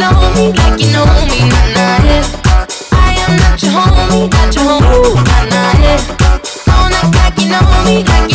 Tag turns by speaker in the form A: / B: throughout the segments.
A: like you know me, like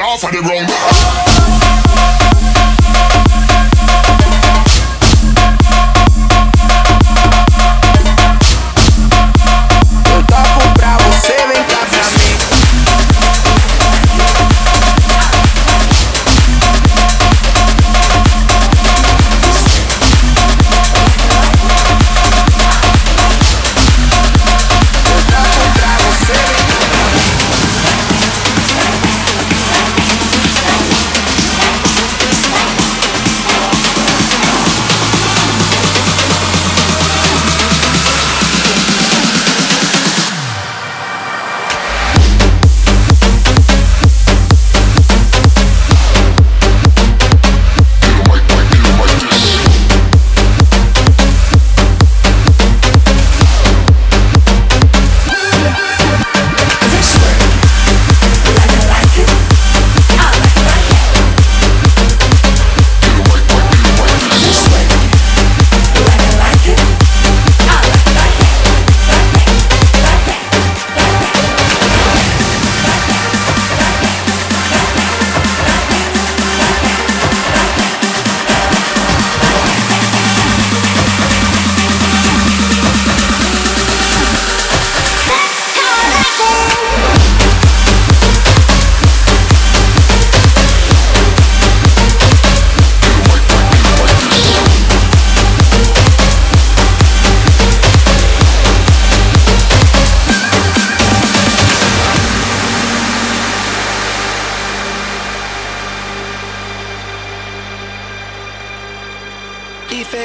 B: off of the ground.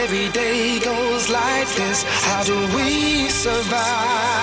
C: every day goes like this. How do we survive?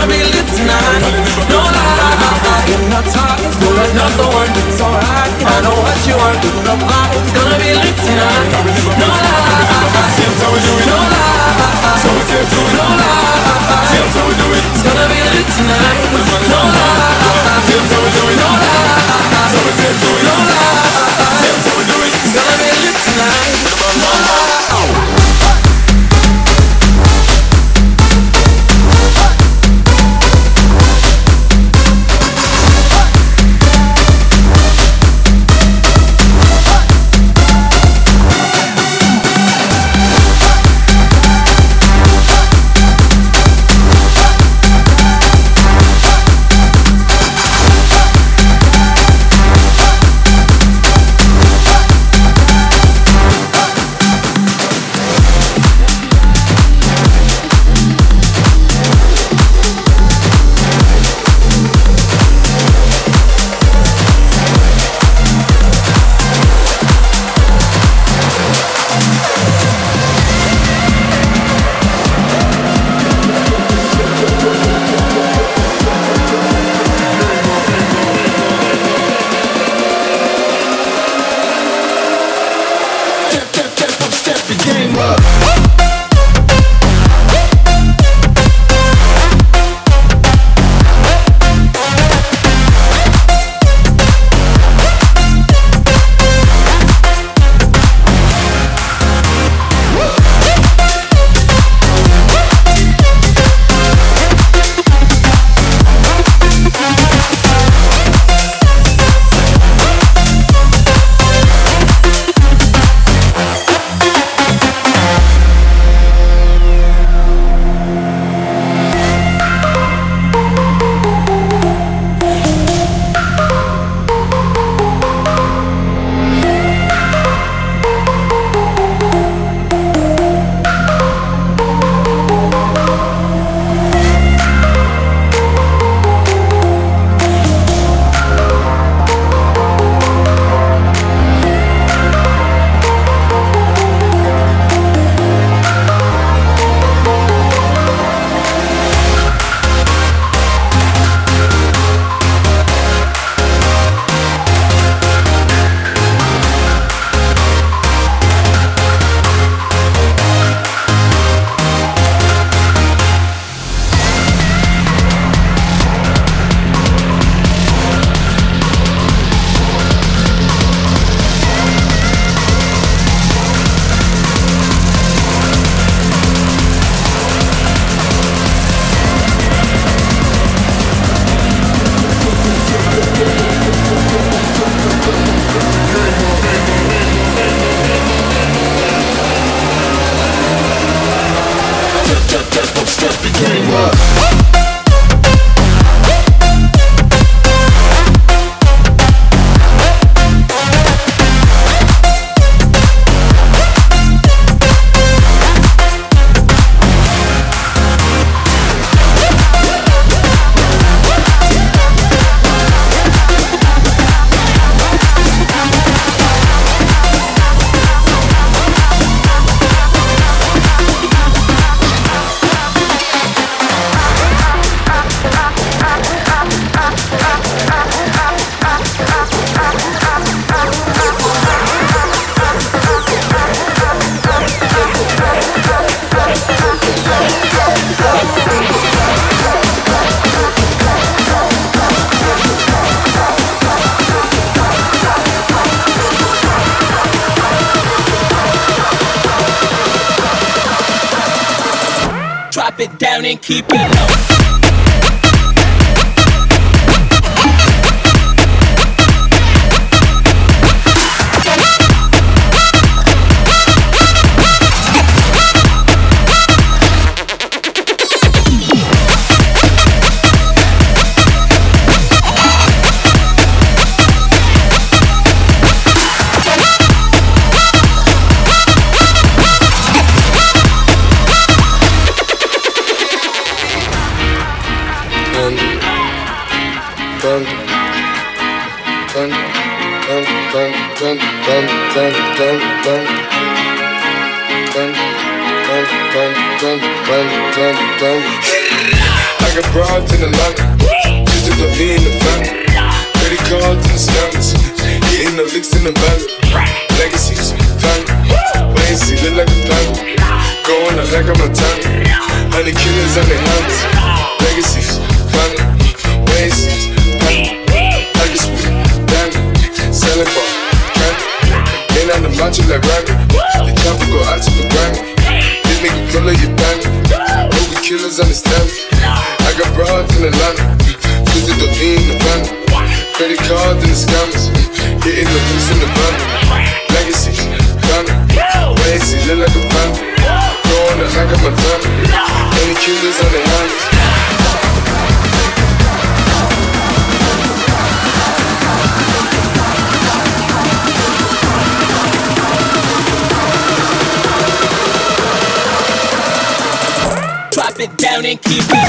D: Gonna be lit tonight. No lie, I'm not talking to another one. It's alright, I know what you are. The party's gonna be lit tonight. No lie, no lie, no lie. It's gonna be lit tonight. No lie.
E: Keep it low.
F: understand me. I got broads in Atlanta, visit the lean the van. Credit cards and the scams, getting the loose in the van. Legacy, Ghana, Macy, look like a fan. Growing up like a Montana, any killers on the hands.
E: and keep it.